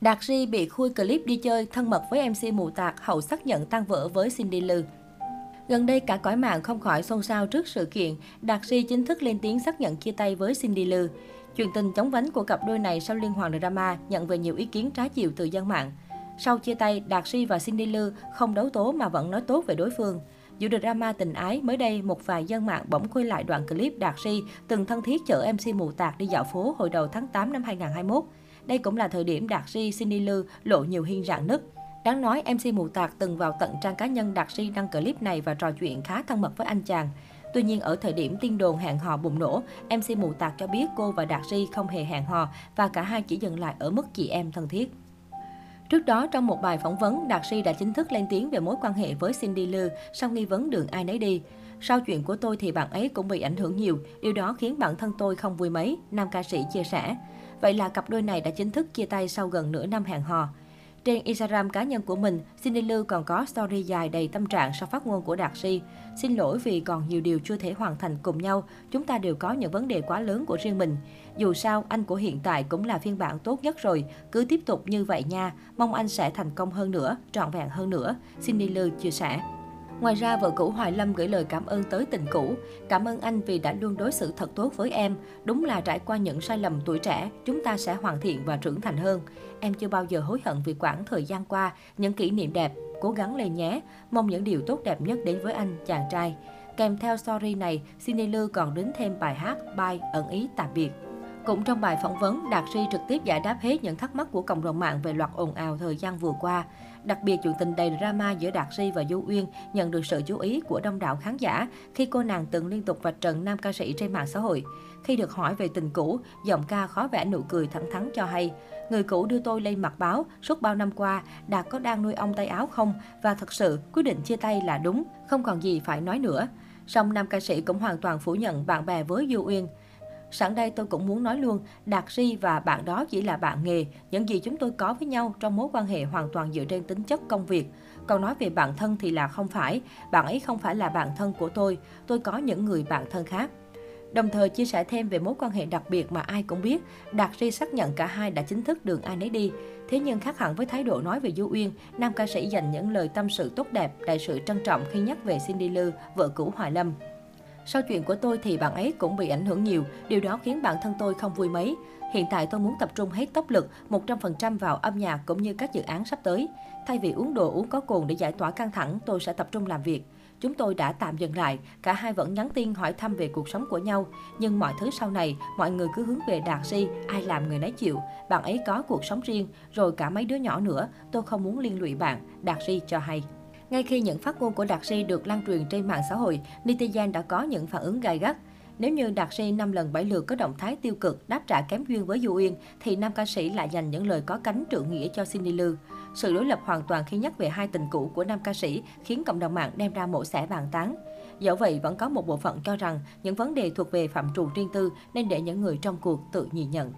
Đạt Ri bị khui clip đi chơi thân mật với MC mù tạc hậu xác nhận tan vỡ với Cindy Lư. Gần đây cả cõi mạng không khỏi xôn xao trước sự kiện Đạt Ri chính thức lên tiếng xác nhận chia tay với Cindy Lư. Chuyện tình chóng vánh của cặp đôi này sau liên hoàn drama nhận về nhiều ý kiến trái chiều từ dân mạng. Sau chia tay, Đạt Ri và Cindy Lư không đấu tố mà vẫn nói tốt về đối phương. Dù drama tình ái, mới đây một vài dân mạng bỗng quay lại đoạn clip Đạt Ri từng thân thiết chở MC mù tạc đi dạo phố hồi đầu tháng 8 năm 2021. Đây cũng là thời điểm Đạt Ri, Cindy Lư lộ nhiều hiên rạn nứt. Đáng nói, MC Mù Tạc từng vào tận trang cá nhân Đạt Ri đăng clip này và trò chuyện khá thân mật với anh chàng. Tuy nhiên, ở thời điểm tiên đồn hẹn hò bùng nổ, MC Mù Tạc cho biết cô và Đạt Ri không hề hẹn hò và cả hai chỉ dừng lại ở mức chị em thân thiết. Trước đó, trong một bài phỏng vấn, Đạt Si đã chính thức lên tiếng về mối quan hệ với Cindy Lư sau nghi vấn đường ai nấy đi. Sau chuyện của tôi thì bạn ấy cũng bị ảnh hưởng nhiều, điều đó khiến bản thân tôi không vui mấy, nam ca sĩ chia sẻ. Vậy là cặp đôi này đã chính thức chia tay sau gần nửa năm hẹn hò. Trên Instagram cá nhân của mình, Cindy Lưu còn có story dài đầy tâm trạng sau phát ngôn của Đạt Si. Xin lỗi vì còn nhiều điều chưa thể hoàn thành cùng nhau, chúng ta đều có những vấn đề quá lớn của riêng mình. Dù sao, anh của hiện tại cũng là phiên bản tốt nhất rồi, cứ tiếp tục như vậy nha, mong anh sẽ thành công hơn nữa, trọn vẹn hơn nữa, Cindy Lưu chia sẻ. Ngoài ra, vợ cũ Hoài Lâm gửi lời cảm ơn tới tình cũ. Cảm ơn anh vì đã luôn đối xử thật tốt với em. Đúng là trải qua những sai lầm tuổi trẻ, chúng ta sẽ hoàn thiện và trưởng thành hơn. Em chưa bao giờ hối hận vì quãng thời gian qua, những kỷ niệm đẹp. Cố gắng lên nhé. Mong những điều tốt đẹp nhất đến với anh, chàng trai. Kèm theo story này, Cindy còn đính thêm bài hát Bye ẩn ý tạm biệt. Cũng trong bài phỏng vấn, Đạt Ri trực tiếp giải đáp hết những thắc mắc của cộng đồng mạng về loạt ồn ào thời gian vừa qua. Đặc biệt, chuyện tình đầy drama giữa Đạt Ri và Du Uyên nhận được sự chú ý của đông đảo khán giả khi cô nàng từng liên tục vạch trần nam ca sĩ trên mạng xã hội. Khi được hỏi về tình cũ, giọng ca khó vẽ nụ cười thẳng thắn cho hay, người cũ đưa tôi lên mặt báo, suốt bao năm qua, Đạt có đang nuôi ông tay áo không? Và thật sự, quyết định chia tay là đúng, không còn gì phải nói nữa. Song nam ca sĩ cũng hoàn toàn phủ nhận bạn bè với Du Uyên. Sẵn đây tôi cũng muốn nói luôn, Đạt Ri và bạn đó chỉ là bạn nghề. Những gì chúng tôi có với nhau trong mối quan hệ hoàn toàn dựa trên tính chất công việc. Còn nói về bạn thân thì là không phải. Bạn ấy không phải là bạn thân của tôi. Tôi có những người bạn thân khác. Đồng thời chia sẻ thêm về mối quan hệ đặc biệt mà ai cũng biết, Đạt Ri xác nhận cả hai đã chính thức đường ai nấy đi. Thế nhưng khác hẳn với thái độ nói về Du Uyên, nam ca sĩ dành những lời tâm sự tốt đẹp, đại sự trân trọng khi nhắc về Cindy Lư, vợ cũ Hoài Lâm. Sau chuyện của tôi thì bạn ấy cũng bị ảnh hưởng nhiều, điều đó khiến bản thân tôi không vui mấy. Hiện tại tôi muốn tập trung hết tốc lực 100% vào âm nhạc cũng như các dự án sắp tới. Thay vì uống đồ uống có cồn để giải tỏa căng thẳng, tôi sẽ tập trung làm việc. Chúng tôi đã tạm dừng lại, cả hai vẫn nhắn tin hỏi thăm về cuộc sống của nhau. Nhưng mọi thứ sau này, mọi người cứ hướng về Đạt Si, ai làm người nấy chịu. Bạn ấy có cuộc sống riêng, rồi cả mấy đứa nhỏ nữa. Tôi không muốn liên lụy bạn, Đạt Si cho hay. Ngay khi những phát ngôn của Đạt Si được lan truyền trên mạng xã hội, netizen đã có những phản ứng gai gắt. Nếu như Đạt Si 5 lần 7 lượt có động thái tiêu cực, đáp trả kém duyên với Du Uyên, thì nam ca sĩ lại dành những lời có cánh trượng nghĩa cho Cindy Lư. Sự đối lập hoàn toàn khi nhắc về hai tình cũ của nam ca sĩ khiến cộng đồng mạng đem ra mổ xẻ bàn tán. Dẫu vậy, vẫn có một bộ phận cho rằng những vấn đề thuộc về phạm trù riêng tư nên để những người trong cuộc tự nhìn nhận.